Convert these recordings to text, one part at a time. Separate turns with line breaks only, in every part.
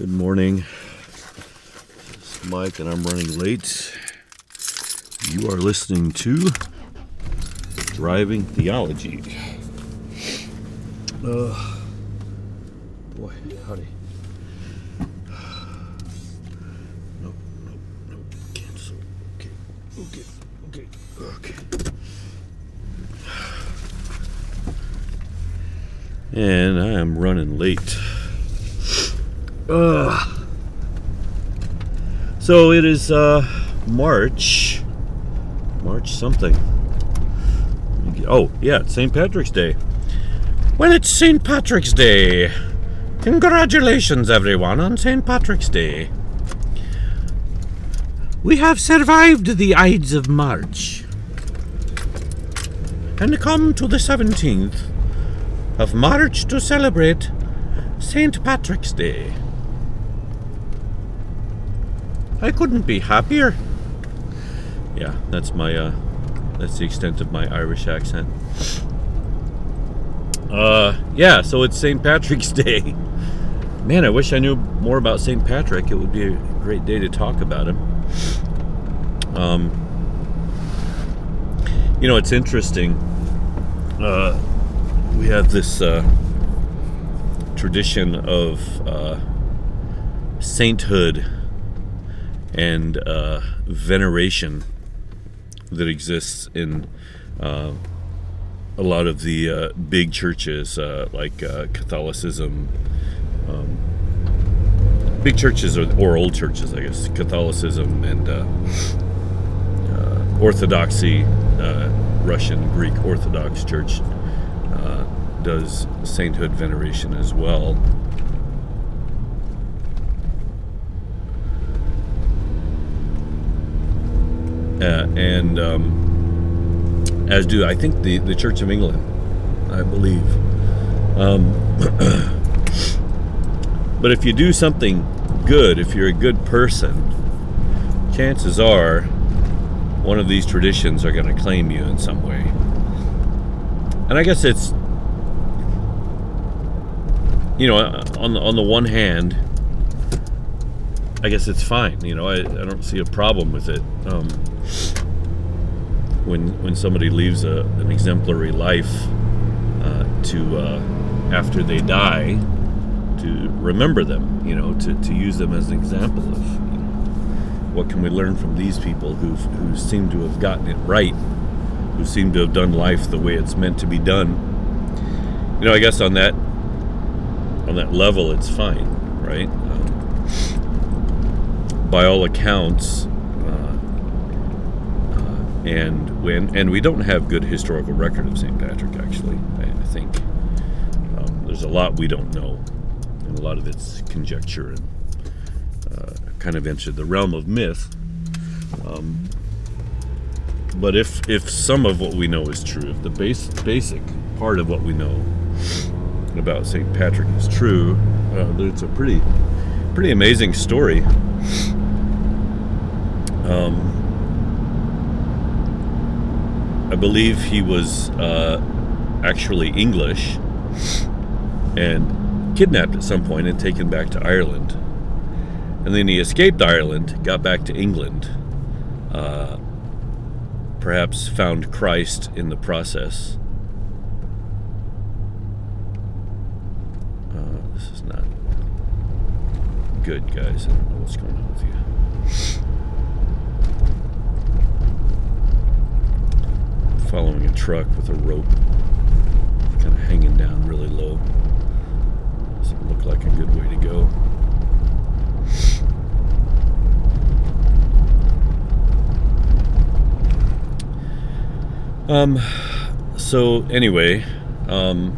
Good morning. This is Mike, and I'm running late. You are listening to Driving Theology. Uh, boy, howdy. Nope, nope, nope. Cancel. Okay, okay, okay, okay. And I am running late. Ugh. So it is uh, March. March something. Oh, yeah, it's St. Patrick's Day. Well, it's St. Patrick's Day. Congratulations, everyone, on St. Patrick's Day. We have survived the Ides of March and come to the 17th of March to celebrate St. Patrick's Day. I couldn't be happier. Yeah, that's my uh that's the extent of my Irish accent. Uh yeah, so it's St. Patrick's Day. Man, I wish I knew more about St. Patrick. It would be a great day to talk about him. Um you know, it's interesting. Uh we have this uh tradition of uh sainthood and uh, veneration that exists in uh, a lot of the uh, big churches, uh, like uh, Catholicism. Um, big churches or, or, old churches, I guess, Catholicism and uh, Orthodoxy, Russian Greek Orthodox Church does sainthood veneration as well. Uh, and um, as do I think the the Church of England, I believe. Um, but if you do something good, if you're a good person, chances are one of these traditions are going to claim you in some way. And I guess it's you know on the, on the one hand I guess it's fine. You know, I, I don't see a problem with it. Um, when when somebody leaves a, an exemplary life uh, to uh, after they die, to remember them. You know, to, to use them as an example of you know, what can we learn from these people who who seem to have gotten it right, who seem to have done life the way it's meant to be done. You know, I guess on that on that level, it's fine, right? By all accounts, uh, uh, and when and we don't have good historical record of St. Patrick. Actually, I, I think um, there's a lot we don't know, and a lot of it's conjecture and uh, kind of entered the realm of myth. Um, but if if some of what we know is true, if the base basic part of what we know about St. Patrick is true, uh, it's a pretty pretty amazing story. Um, I believe he was uh, actually English and kidnapped at some point and taken back to Ireland. And then he escaped Ireland, got back to England, uh, perhaps found Christ in the process. Uh, this is not good, guys. I don't know what's going on with you. Following a truck with a rope kind of hanging down really low. Doesn't look like a good way to go. Um, so anyway, um,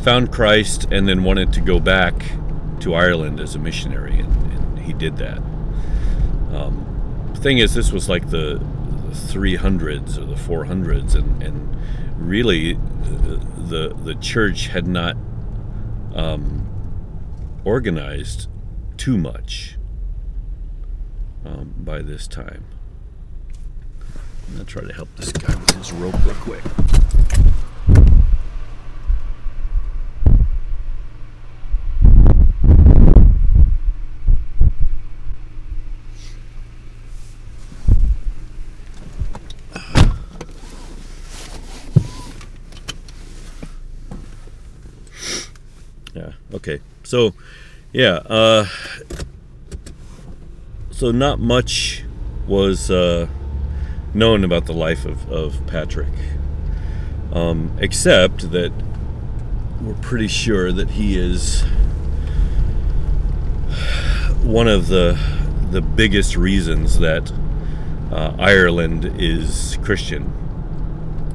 found Christ and then wanted to go back to Ireland as a missionary, and, and he did that. Um, thing is, this was like the 300s or the 400s, and, and really the the church had not um, organized too much um, by this time. I'm gonna try to help this guy with his rope real quick. Yeah. Okay. So, yeah. Uh, so not much was uh, known about the life of, of Patrick, um, except that we're pretty sure that he is one of the the biggest reasons that uh, Ireland is Christian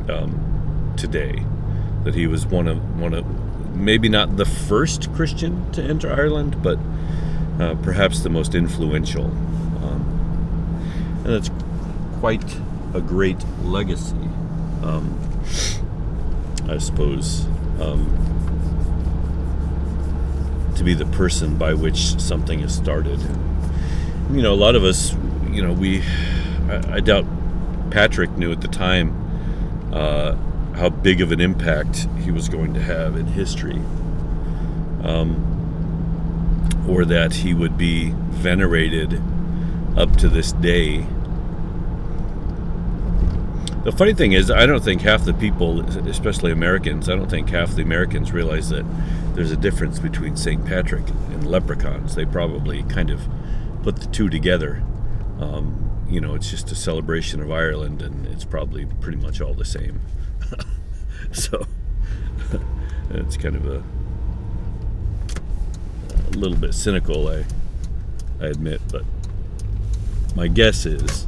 um, today. That he was one of one of maybe not the first Christian to enter Ireland, but uh, perhaps the most influential. Um, and that's quite a great legacy, um, I suppose, um, to be the person by which something is started. You know, a lot of us, you know, we, I, I doubt Patrick knew at the time uh, how big of an impact he was going to have in history. Um, or that he would be venerated up to this day. The funny thing is, I don't think half the people, especially Americans, I don't think half the Americans realize that there's a difference between St. Patrick and leprechauns. They probably kind of put the two together. Um, you know, it's just a celebration of Ireland, and it's probably pretty much all the same. so it's kind of a, a little bit cynical, I I admit, but my guess is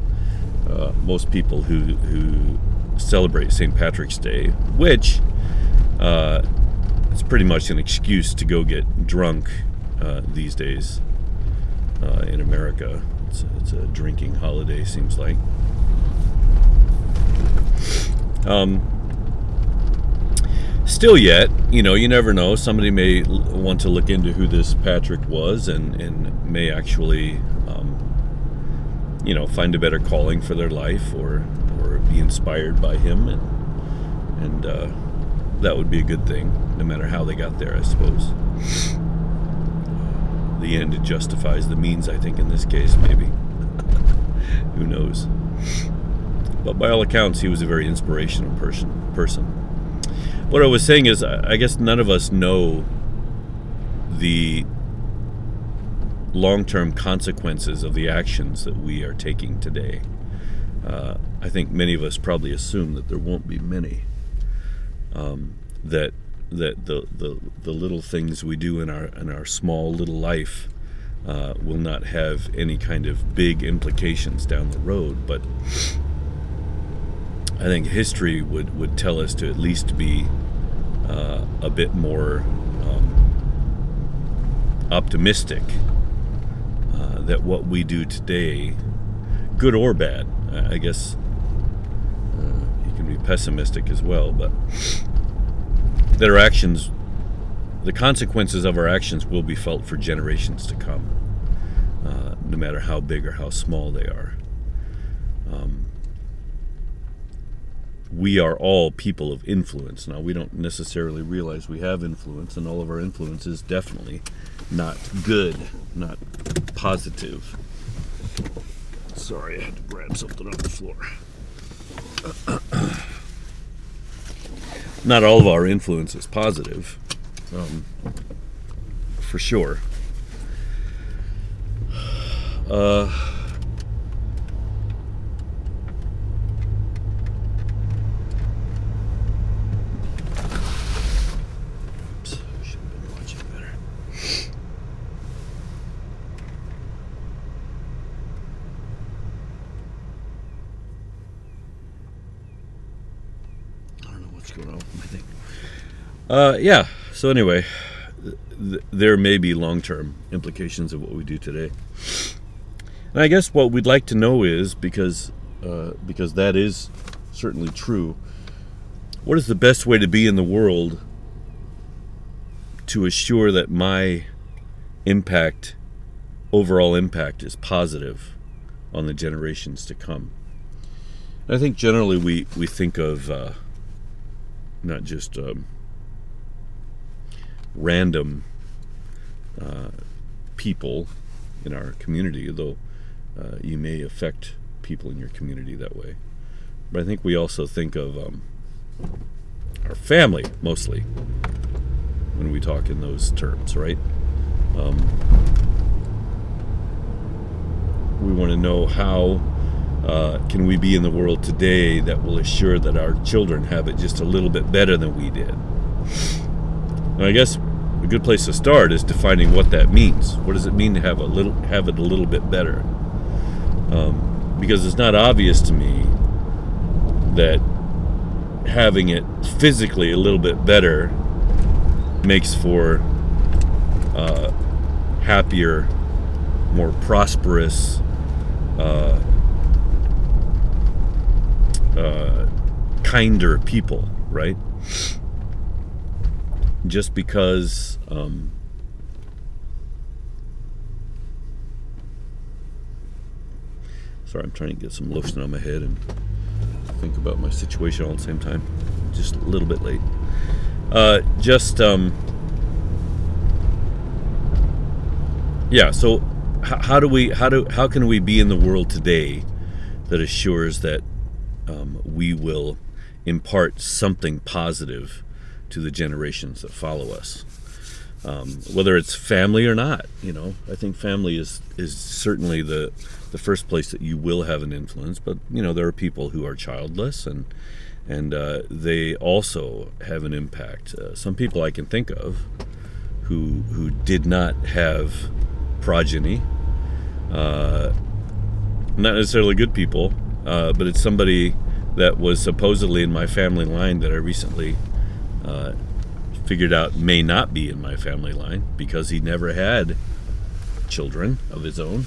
uh, most people who who celebrate St. Patrick's Day, which uh, it's pretty much an excuse to go get drunk uh, these days uh, in America. It's a, it's a drinking holiday, seems like. Um, still yet, you know, you never know. Somebody may want to look into who this Patrick was and, and may actually, um, you know, find a better calling for their life or, or be inspired by him. And, and uh, that would be a good thing, no matter how they got there, I suppose. The end justifies the means, I think, in this case, maybe. who knows? But by all accounts, he was a very inspirational person. person what I was saying is, I guess none of us know the long term consequences of the actions that we are taking today. Uh, I think many of us probably assume that there won't be many. Um, that that the, the the little things we do in our in our small little life uh, will not have any kind of big implications down the road, but I think history would, would tell us to at least be uh, a bit more um, optimistic uh, that what we do today, good or bad, I guess uh, you can be pessimistic as well, but that our actions, the consequences of our actions will be felt for generations to come, uh, no matter how big or how small they are. Um, we are all people of influence. Now, we don't necessarily realize we have influence, and all of our influence is definitely not good, not positive. Sorry, I had to grab something off the floor. not all of our influence is positive, um, for sure. Uh, Uh, yeah. So anyway, th- there may be long-term implications of what we do today. And I guess what we'd like to know is because uh, because that is certainly true. What is the best way to be in the world to assure that my impact, overall impact, is positive on the generations to come? I think generally we we think of uh, not just um, random uh, people in our community, though uh, you may affect people in your community that way. But I think we also think of um, our family mostly. when we talk in those terms, right? Um, we want to know how uh, can we be in the world today that will assure that our children have it just a little bit better than we did. And I guess a good place to start is defining what that means. What does it mean to have a little have it a little bit better? Um, because it's not obvious to me that having it physically a little bit better makes for uh, happier, more prosperous, uh, uh, kinder people, right? Just because. Um, sorry, I'm trying to get some lotion on my head and think about my situation all at the same time. Just a little bit late. Uh, just um, yeah. So, h- how do we? How do? How can we be in the world today that assures that um, we will impart something positive to the generations that follow us? Um, whether it's family or not, you know, I think family is is certainly the the first place that you will have an influence. But you know, there are people who are childless and and uh, they also have an impact. Uh, some people I can think of who who did not have progeny, uh, not necessarily good people, uh, but it's somebody that was supposedly in my family line that I recently uh, figured out may not be in my family line because he never had children of his own.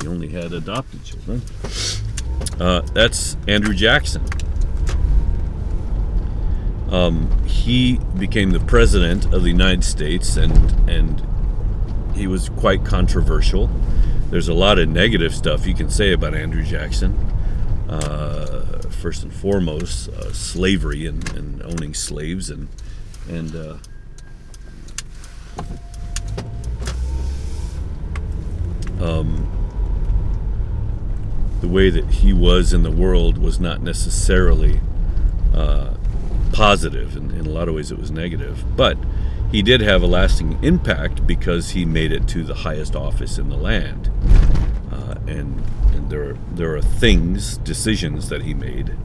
He only had adopted children. Uh, that's Andrew Jackson. Um, he became the president of the United States, and and he was quite controversial. There's a lot of negative stuff you can say about Andrew Jackson. Uh, first and foremost, uh, slavery and, and, owning slaves, and and uh, um, the way that he was in the world was not necessarily uh, positive. In, in a lot of ways, it was negative. But he did have a lasting impact because he made it to the highest office in the land. Uh, and and there, are, there are things, decisions that he made,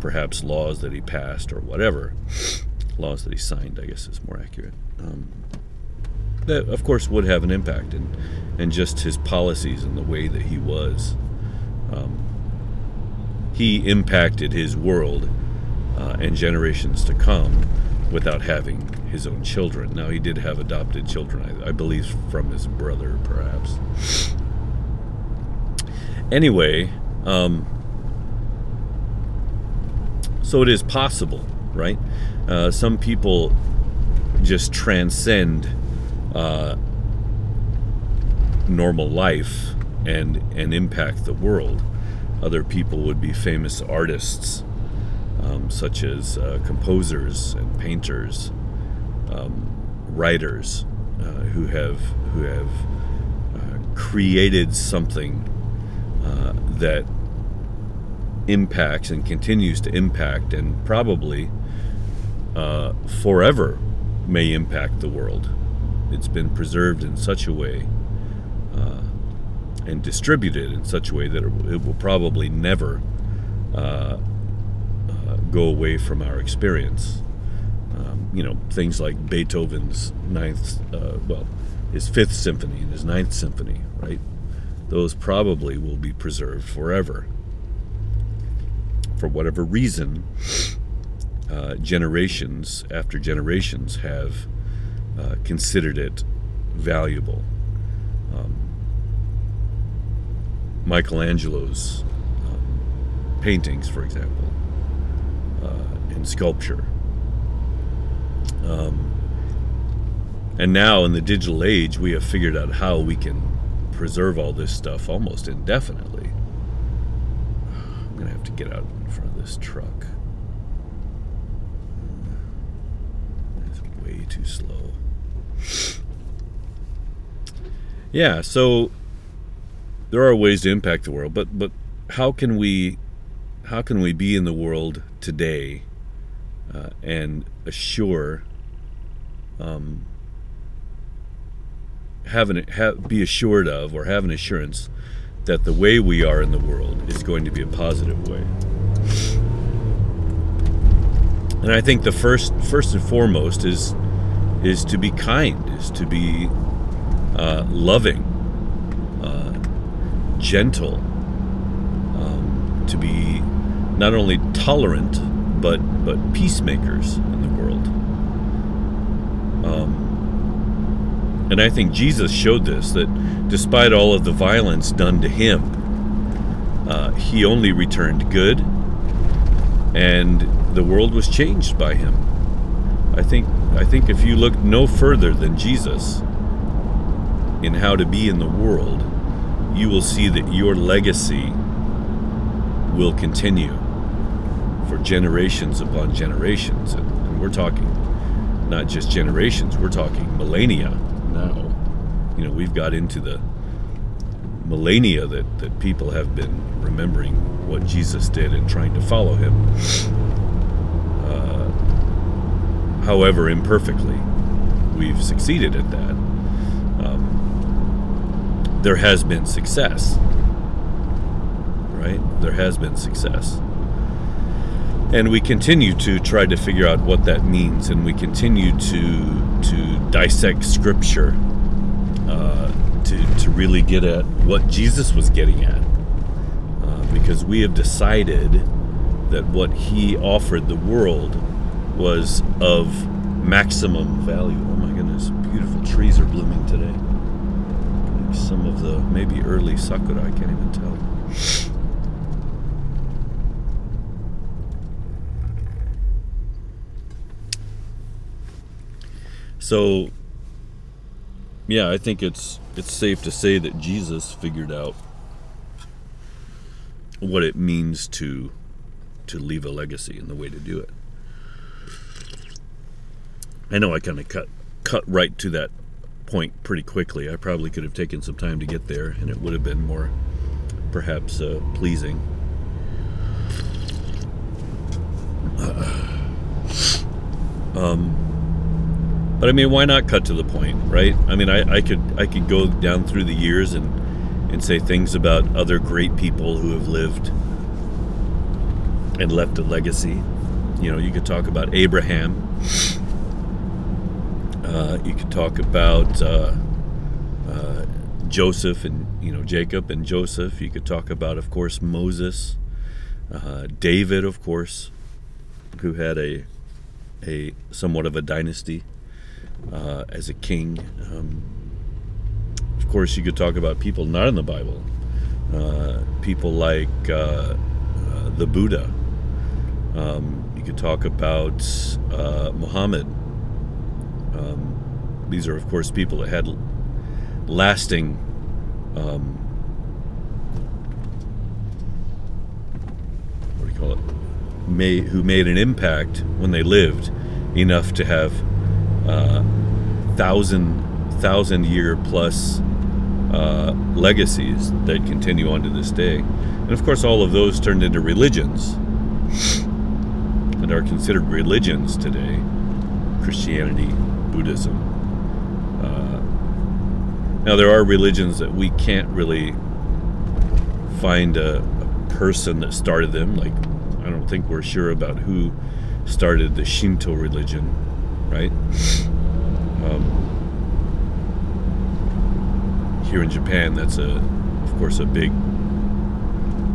perhaps laws that he passed or whatever, laws that he signed, I guess is more accurate. Um, that, of course, would have an impact, and, and just his policies and the way that he was. Um, he impacted his world uh, and generations to come without having his own children. Now, he did have adopted children, I, I believe, from his brother, perhaps. Anyway, um, so it is possible, right? Uh, some people just transcend uh, normal life and and impact the world. Other people would be famous artists, um, such as uh, composers and painters, um, writers, uh, who have who have uh, created something uh, that impacts and continues to impact, and probably uh, forever may impact the world. It's been preserved in such a way uh, and distributed in such a way that it will probably never uh, uh, go away from our experience. Um, you know, things like Beethoven's ninth, uh, well, his fifth symphony and his ninth symphony, right? Those probably will be preserved forever. For whatever reason, uh, generations after generations have uh, considered it valuable. Um, Michelangelo's um, paintings, for example, uh, and sculpture. Um, and now, in the digital age, we have figured out how we can preserve all this stuff almost indefinitely. I'm going to have to get out in front of this truck. It's way too slow. Yeah, so there are ways to impact the world, but but how can we how can we be in the world today uh, and assure um, have, an, have be assured of or have an assurance that the way we are in the world is going to be a positive way. And I think the first first and foremost is is to be kind, is to be uh, loving, uh, gentle, um, to be not only tolerant but but peacemakers in the world. Um, and I think Jesus showed this that despite all of the violence done to him, uh, he only returned good, and the world was changed by him. I think I think if you look no further than Jesus in how to be in the world, you will see that your legacy will continue for generations upon generations. And, and we're talking not just generations, we're talking millennia now. You know, we've got into the millennia that, that people have been remembering what Jesus did and trying to follow him. Uh, however, imperfectly, we've succeeded at that. Um, there has been success, right? There has been success. And we continue to try to figure out what that means, and we continue to to dissect Scripture uh, to to really get at what Jesus was getting at, uh, because we have decided that what He offered the world was of maximum value. Oh my goodness, beautiful trees are blooming today. Some of the maybe early sakura, I can't even tell. So, yeah, I think it's it's safe to say that Jesus figured out what it means to to leave a legacy and the way to do it. I know I kind of cut cut right to that point pretty quickly. I probably could have taken some time to get there, and it would have been more, perhaps, uh, pleasing. um, but I mean, why not cut to the point, right? I mean, I, I could I could go down through the years and and say things about other great people who have lived and left a legacy. You know, you could talk about Abraham. Uh, you could talk about uh, uh, Joseph and you know Jacob and Joseph. You could talk about, of course, Moses, uh, David, of course, who had a a somewhat of a dynasty uh, as a king. Um, of course, you could talk about people not in the Bible, uh, people like uh, uh the Buddha. Um, you could talk about uh, Muhammad. Um, these are, of course, people that had lasting. Um, what do you call it? May, who made an impact when they lived enough to have uh, thousand thousand year plus uh, legacies that continue on to this day. And of course, all of those turned into religions and are considered religions today Christianity, Buddhism. Uh, now, there are religions that we can't really find a, a person that started them. Like, I don't think we're sure about who started the Shinto religion, right? Um, here in Japan, that's a, of course, a big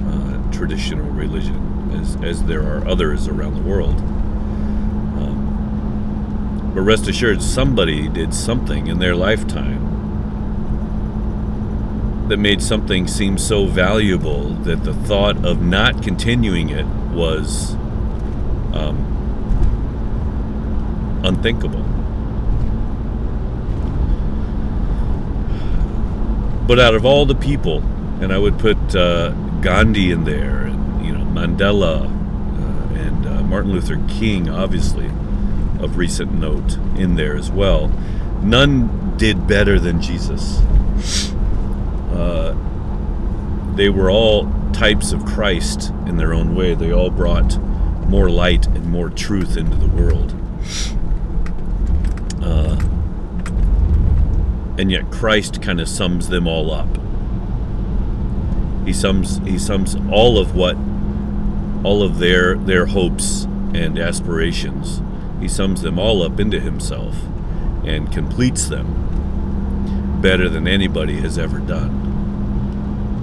uh, traditional religion, as as there are others around the world. Um, but rest assured, somebody did something in their lifetime that made something seem so valuable that the thought of not continuing it was um, unthinkable. But out of all the people, and I would put uh, Gandhi in there, and you know Mandela, uh, and uh, Martin Luther King, obviously, of recent note, in there as well. None did better than Jesus. Uh, they were all types of Christ in their own way. They all brought more light and more truth into the world. Uh, and yet Christ kind of sums them all up. He sums he sums all of what all of their their hopes and aspirations. He sums them all up into himself and completes them better than anybody has ever done.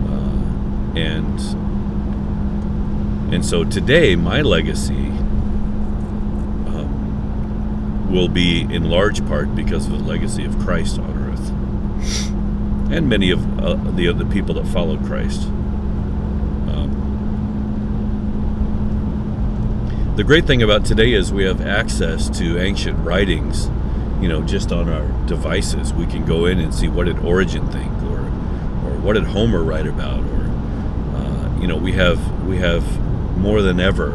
Uh, and and so today, my legacy will be in large part because of the legacy of Christ on earth and many of uh, the other people that followed Christ. Um, the great thing about today is we have access to ancient writings, you know, just on our devices. We can go in and see what did Origen think, or or what did Homer write about, or uh, you know, we have we have more than ever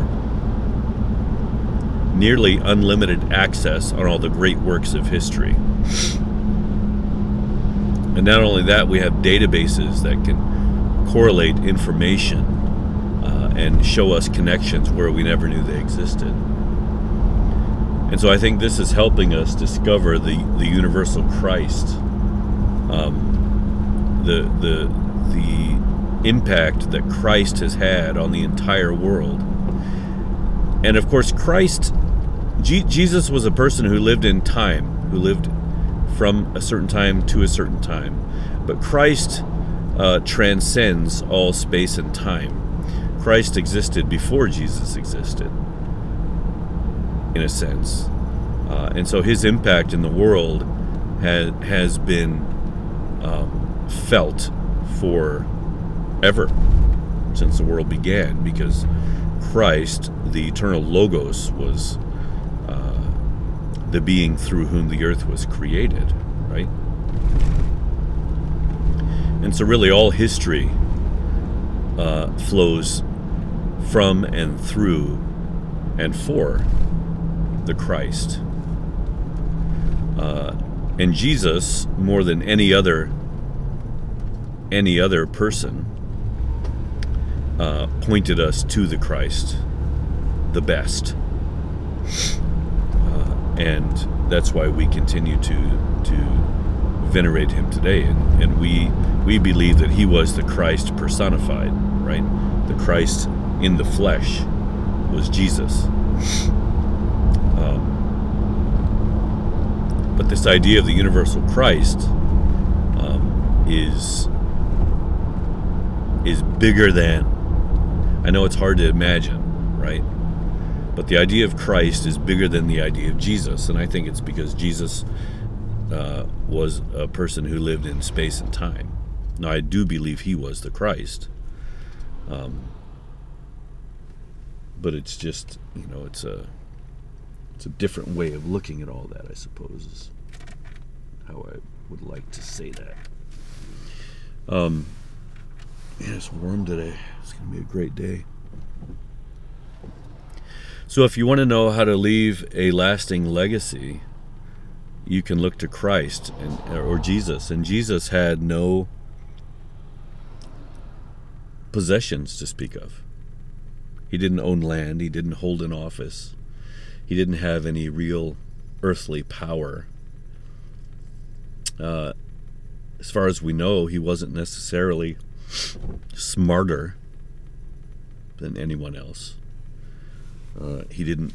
nearly unlimited access on all the great works of history. And not only that, we have databases that can correlate information uh, and show us connections where we never knew they existed. And so I think this is helping us discover the, the universal Christ, um, the, the, the impact that Christ has had on the entire world. And of course, Christ, Jesus was a person who lived in time, who lived from a certain time to a certain time. But Christ uh, transcends all space and time. Christ existed before Jesus existed, in a sense. Uh, and so his impact in the world has, has been um, felt forever since the world began because Christ, the eternal Logos, was the being through whom the earth was created, right? And so, really, all history uh, flows from and through and for the Christ. Uh, and Jesus, more than any other any other person, uh, pointed us to the Christ, the best and that's why we continue to to venerate him today. And, and we we believe that he was the Christ personified right? The Christ in the flesh was Jesus. Um, but this idea of the universal Christ um, is is bigger than I know it's hard to imagine but the idea of Christ is bigger than the idea of Jesus. And I think it's because Jesus uh, was a person who lived in space and time. Now, I do believe he was the Christ. Um, but it's just, you know, it's a it's a different way of looking at all that, I suppose, is how I would like to say that. Um, yeah, it's warm today. It's to be a great day. So, if you want to know how to leave a lasting legacy, you can look to Christ and, or Jesus. And Jesus had no possessions to speak of. He didn't own land, he didn't hold an office, he didn't have any real earthly power. Uh, as far as we know, he wasn't necessarily smarter than anyone else. Uh, he didn't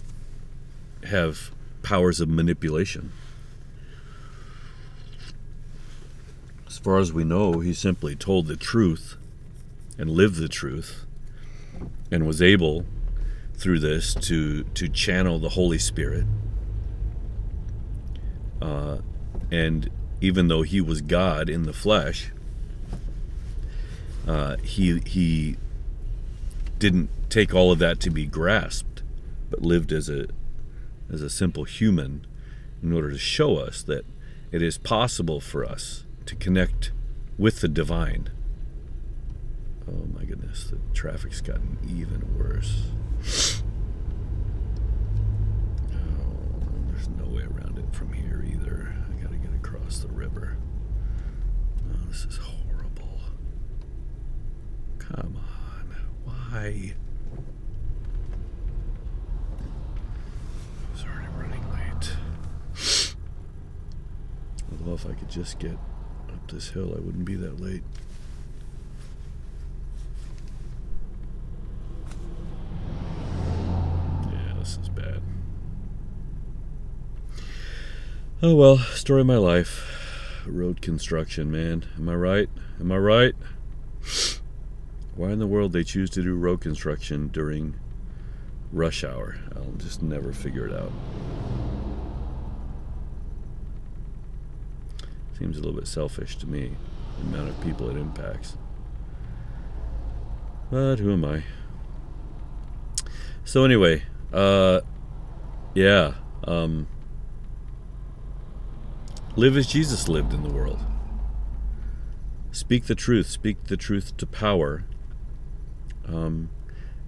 have powers of manipulation. As far as we know, he simply told the truth and lived the truth and was able through this to to channel the Holy Spirit. Uh, and even though he was God in the flesh, uh, he he didn't take all of that to be grasped but lived as a as a simple human in order to show us that it is possible for us to connect with the divine. Oh my goodness, the traffic's gotten even worse. Oh, there's no way around it from here either. I gotta get across the river. Oh, this is horrible. Come on. Why? Well, if I could just get up this hill, I wouldn't be that late. Yeah, this is bad. Oh well, story of my life. Road construction, man. Am I right? Am I right? Why in the world they choose to do road construction during rush hour? I'll just never figure it out. Seems a little bit selfish to me, the amount of people it impacts. But who am I? So anyway, uh, yeah, um, live as Jesus lived in the world. Speak the truth. Speak the truth to power. Um,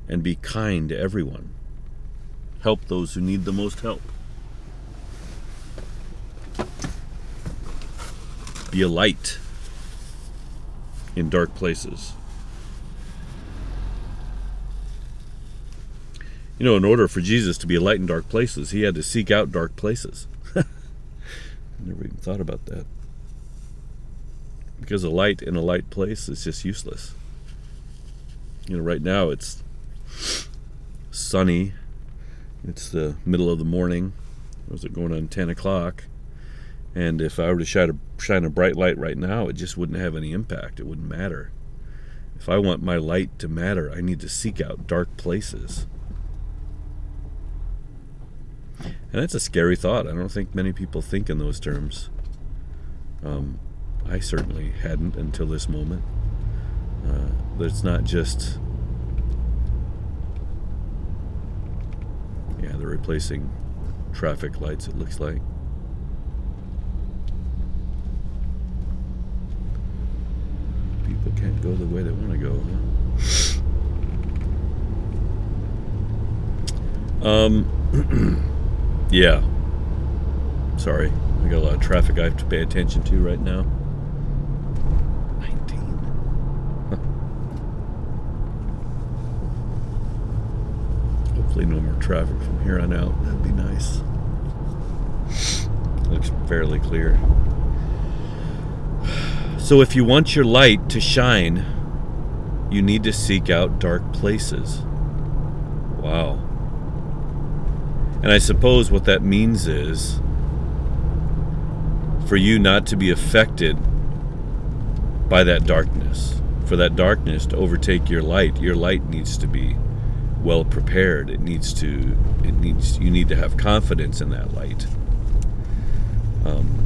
and be kind to everyone. Help those who need the most help. Be a light in dark places. You know, in order for Jesus to be a light in dark places, he had to seek out dark places. Never even thought about that. Because a light in a light place is just useless. You know, right now it's sunny. It's the middle of the morning. Was it going on 10 o'clock? And if I were to shine a, shine a bright light right now, it just wouldn't have any impact. It wouldn't matter. If I want my light to matter, I need to seek out dark places. And that's a scary thought. I don't think many people think in those terms. Um, I certainly hadn't until this moment. Uh, but it's not just. Yeah, they're replacing traffic lights, it looks like. People can't go the way they want to go. Huh? Um. Yeah. Sorry. I got a lot of traffic I have to pay attention to right now. 19. Hopefully, no more traffic from here on out. That'd be nice. Looks fairly clear. So, if you want your light to shine, you need to seek out dark places. Wow. And I suppose what that means is for you not to be affected by that darkness, for that darkness to overtake your light. Your light needs to be well prepared. It needs to it needs you need to have confidence in that light. Um,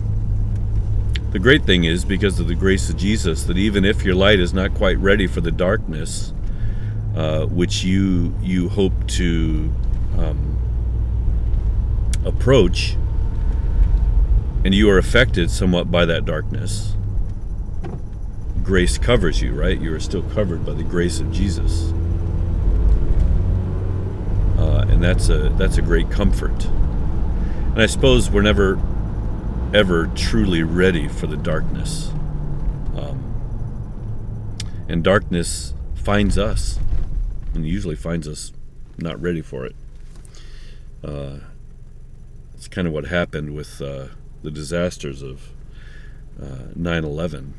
the great thing is because of the grace of Jesus that even if your light is not quite ready for the darkness, uh, which you you hope to um, approach and you are affected somewhat by that darkness, grace covers you, right? You are still covered by the grace of Jesus. Uh, and that's a that's a great comfort. And I suppose we're never ever truly ready for the darkness. Um, and darkness finds us, and usually finds us not ready for it. Uh, it's kind of what happened with uh, the disasters of uh, 9 11.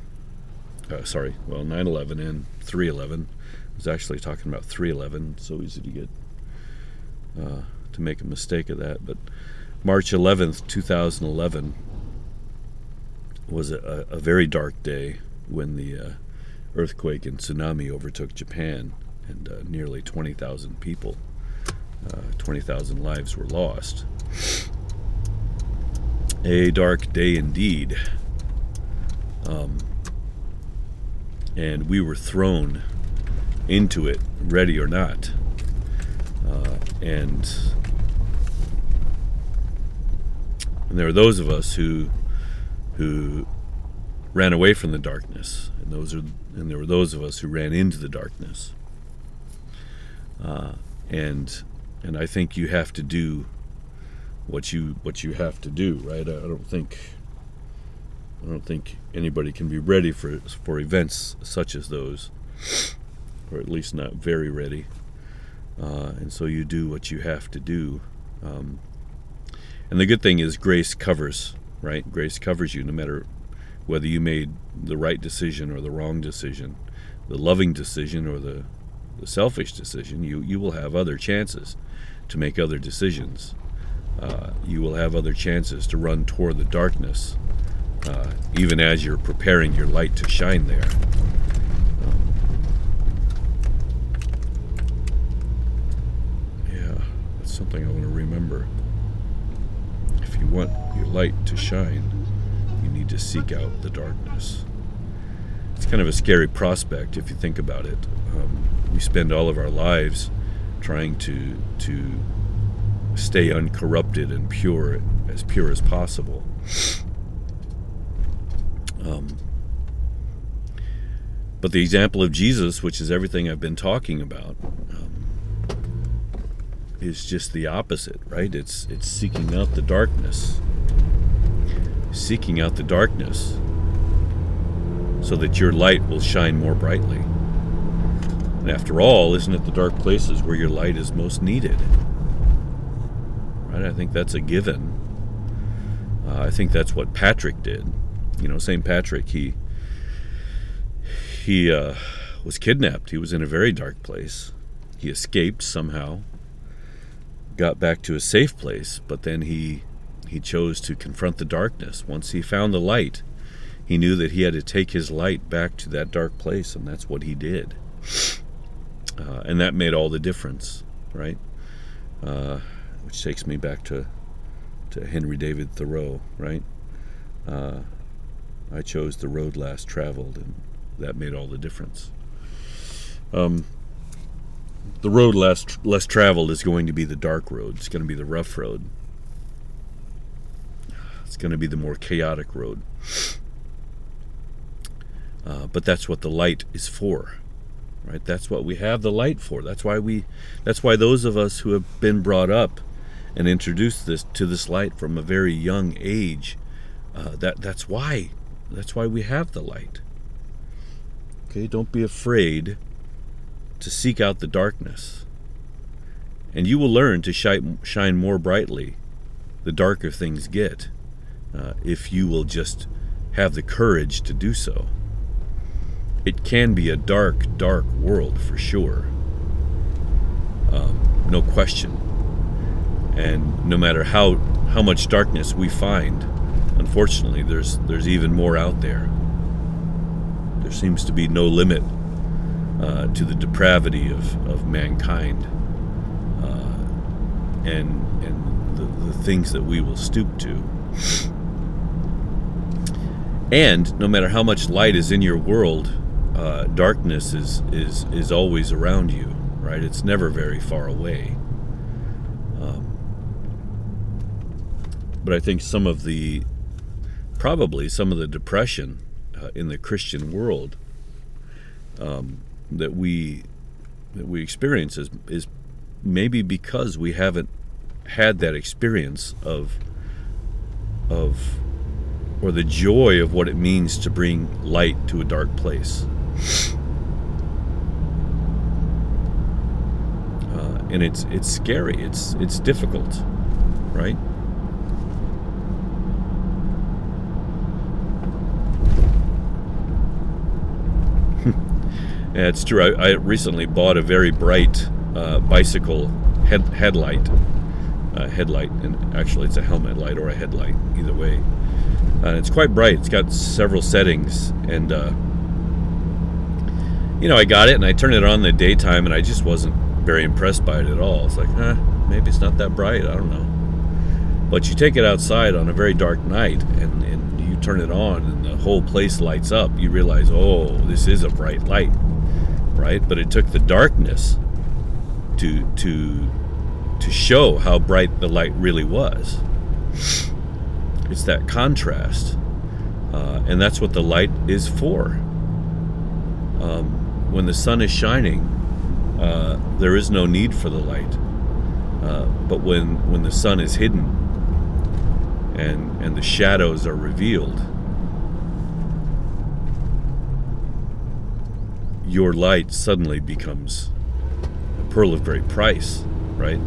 Uh, sorry, well, 9 11 and 3 11. I was actually talking about 3 11. So easy to get uh, to make a mistake of that. But March 11th, 2011 was a, a very dark day when the uh, earthquake and tsunami overtook Japan and uh, nearly 20,000 people, uh, 20,000 lives were lost. A dark day indeed. Um, and we were thrown into it, ready or not. Uh, and and there were those of us who who ran away from the darkness, and those are and there were those of us who ran into the darkness. Uh, and and I think you have to do what you what you have to do, right? I, I don't think I don't think anybody can be ready for for events such as those, or at least not very ready. Uh, and so you do what you have to do. Um, and the good thing is, grace covers right? Grace covers you no matter whether you made the right decision or the wrong decision, the loving decision or the, the selfish decision. You, you will have other chances to make other decisions. Uh, you will have other chances to run toward the darkness, uh, even as you're preparing your light to shine there. Um, yeah, that's something I want to remember. If you want your light to shine, you need to seek out the darkness. It's kind of a scary prospect if you think about it. Um, we spend all of our lives trying to to stay uncorrupted and pure, as pure as possible. Um, but the example of Jesus, which is everything I've been talking about, um, is just the opposite, right? It's it's seeking out the darkness, seeking out the darkness, so that your light will shine more brightly. And after all, isn't it the dark places where your light is most needed? Right? I think that's a given. Uh, I think that's what Patrick did. You know, St. Patrick, he he uh, was kidnapped. He was in a very dark place. He escaped somehow, got back to a safe place, but then he he chose to confront the darkness. Once he found the light, he knew that he had to take his light back to that dark place, and that's what he did. Uh, and that made all the difference, right? Uh, which takes me back to to Henry David Thoreau, right? Uh, I chose the road last traveled, and that made all the difference. Um, the road less less traveled is going to be the dark road. It's going to be the rough road. It's going to be the more chaotic road. Uh, but that's what the light is for, right? That's what we have the light for. That's why we. That's why those of us who have been brought up and introduced this to this light from a very young age. Uh, that that's why. That's why we have the light. Okay, don't be afraid to seek out the darkness. And you will learn to shine, more brightly the darker things get uh, if you will just have the courage to do so. It can be a dark, dark world for sure. Um, no question. And no matter how, how much darkness we find, unfortunately, there's, there's even more out there. There seems to be no limit uh, to the depravity of, of mankind uh, and, and the, the things that we will stoop to. And no matter how much light is in your world, uh, darkness is, is, is always around you, right? It's never very far away. Um, but I think some of the, probably some of the depression uh, in the Christian world um, that we that we experience is, is maybe because we haven't had that experience of of or the joy of what it means to bring light to a dark place. Uh, and it's it's scary. It's it's difficult, right? Yeah, it's true. I, I recently bought a very bright uh, bicycle head, headlight. Uh, headlight, and actually, it's a helmet light or a headlight, either way. And it's quite bright. It's got several settings, and uh, you know, I got it and I turned it on in the daytime, and I just wasn't very impressed by it at all. It's like, huh, maybe it's not that bright. I don't know. But you take it outside on a very dark night, and, and you turn it on, and the whole place lights up. You realize, oh, this is a bright light right? But it took the darkness to to to show how bright the light really was. It's that contrast, uh, and that's what the light is for. Um, when the sun is shining, uh, there is no need for the light. Uh, but when when the sun is hidden and and the shadows are revealed, your light suddenly becomes a pearl of great price, right?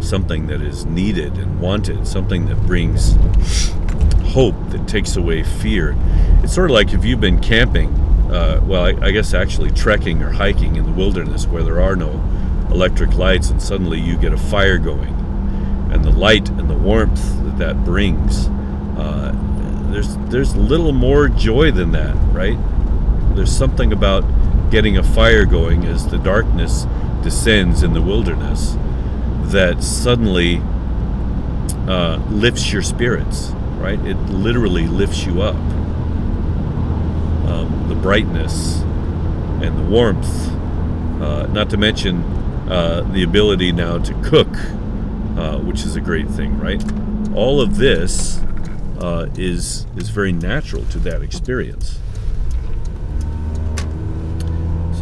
Something that is needed and wanted, something that brings hope that takes away fear. It's sort of like if you've been camping, uh, well, I, I guess actually trekking or hiking in the wilderness where there are no electric lights, and suddenly you get a fire going, and the light and the warmth that that brings. Uh, there's there's little more joy than that, right? There's something about getting a fire going as the darkness descends in the wilderness that suddenly uh, lifts your spirits, right? It literally lifts you up. Um, the brightness and the warmth, uh, not to mention uh, the ability now to cook, uh, which is a great thing, right? All of this uh, is is very natural to that experience.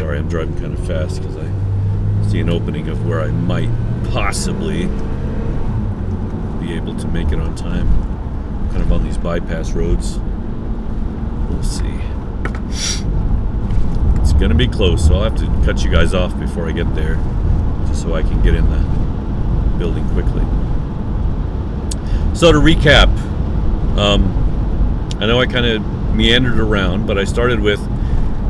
Sorry, I'm driving kind of fast because I see an opening of where I might possibly be able to make it on time. Kind of on these bypass roads. We'll see. It's gonna be close, so I'll have to cut you guys off before I get there, just so I can get in the building quickly. So to recap, um, I know I kind of meandered around, but I started with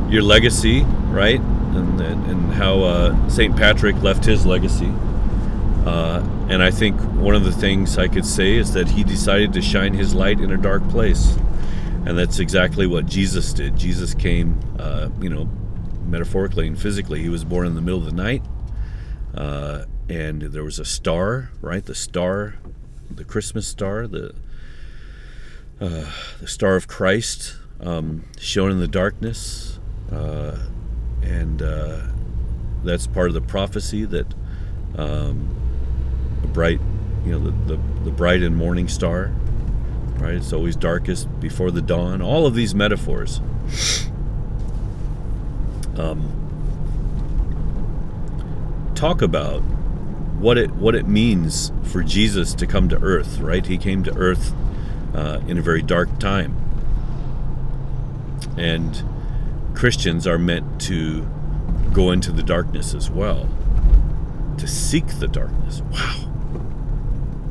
your legacy, right? And, and, how uh, St. Patrick left his legacy. Uh, and I think one of the things I could say is that he decided to shine his light in a dark place. And that's exactly what Jesus did. Jesus came, uh, you know, metaphorically and physically. He was born in the middle of the night. Uh, and there was a star, right? The star, the Christmas star, the uh, the star of Christ, um, in the darkness, uh, and uh, that's part of the prophecy that um, a bright, you know, the, the, the bright and morning star, right? It's always darkest before the dawn. All of these metaphors. Um, talk about what it what it means for Jesus to come to earth, right? He came to earth uh, in a very dark time. And Christians are meant to go into the darkness as well, to seek the darkness. Wow,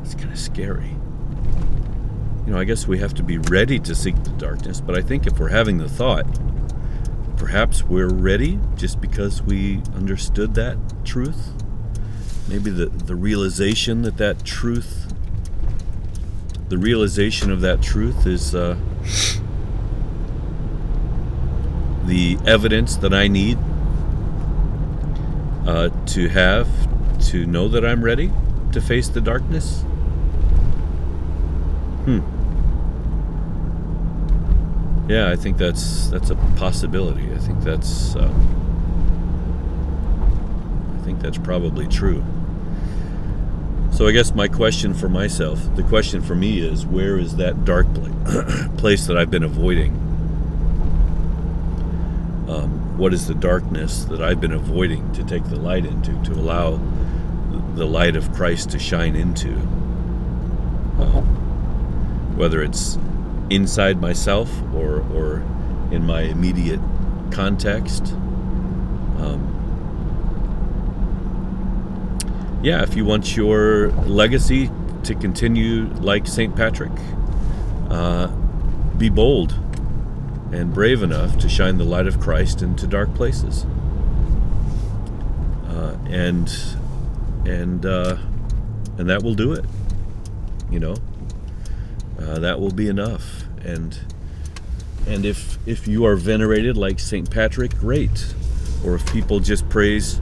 it's kind of scary. You know, I guess we have to be ready to seek the darkness, but I think if we're having the thought, perhaps we're ready just because we understood that truth. Maybe the, the realization that that truth the realization of that truth is uh, the evidence that I need uh, to have to know that I'm ready to face the darkness. Hmm. Yeah, I think that's that's a possibility. I think that's uh, I think that's probably true. So I guess my question for myself, the question for me is, where is that dark place that I've been avoiding? Um, what is the darkness that I've been avoiding to take the light into, to allow the light of Christ to shine into? Um, whether it's inside myself or, or in my immediate context. Um, yeah, if you want your legacy to continue like St. Patrick, uh, be bold and brave enough to shine the light of Christ into dark places. Uh, and and uh, and that will do it. You know, uh, that will be enough. And and if if you are venerated like Saint Patrick, great. Or if people just praise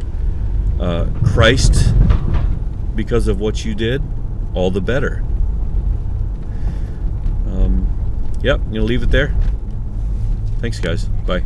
uh, Christ because of what you did, all the better. Um, yep, I'm to leave it there. Thanks, guys. Bye.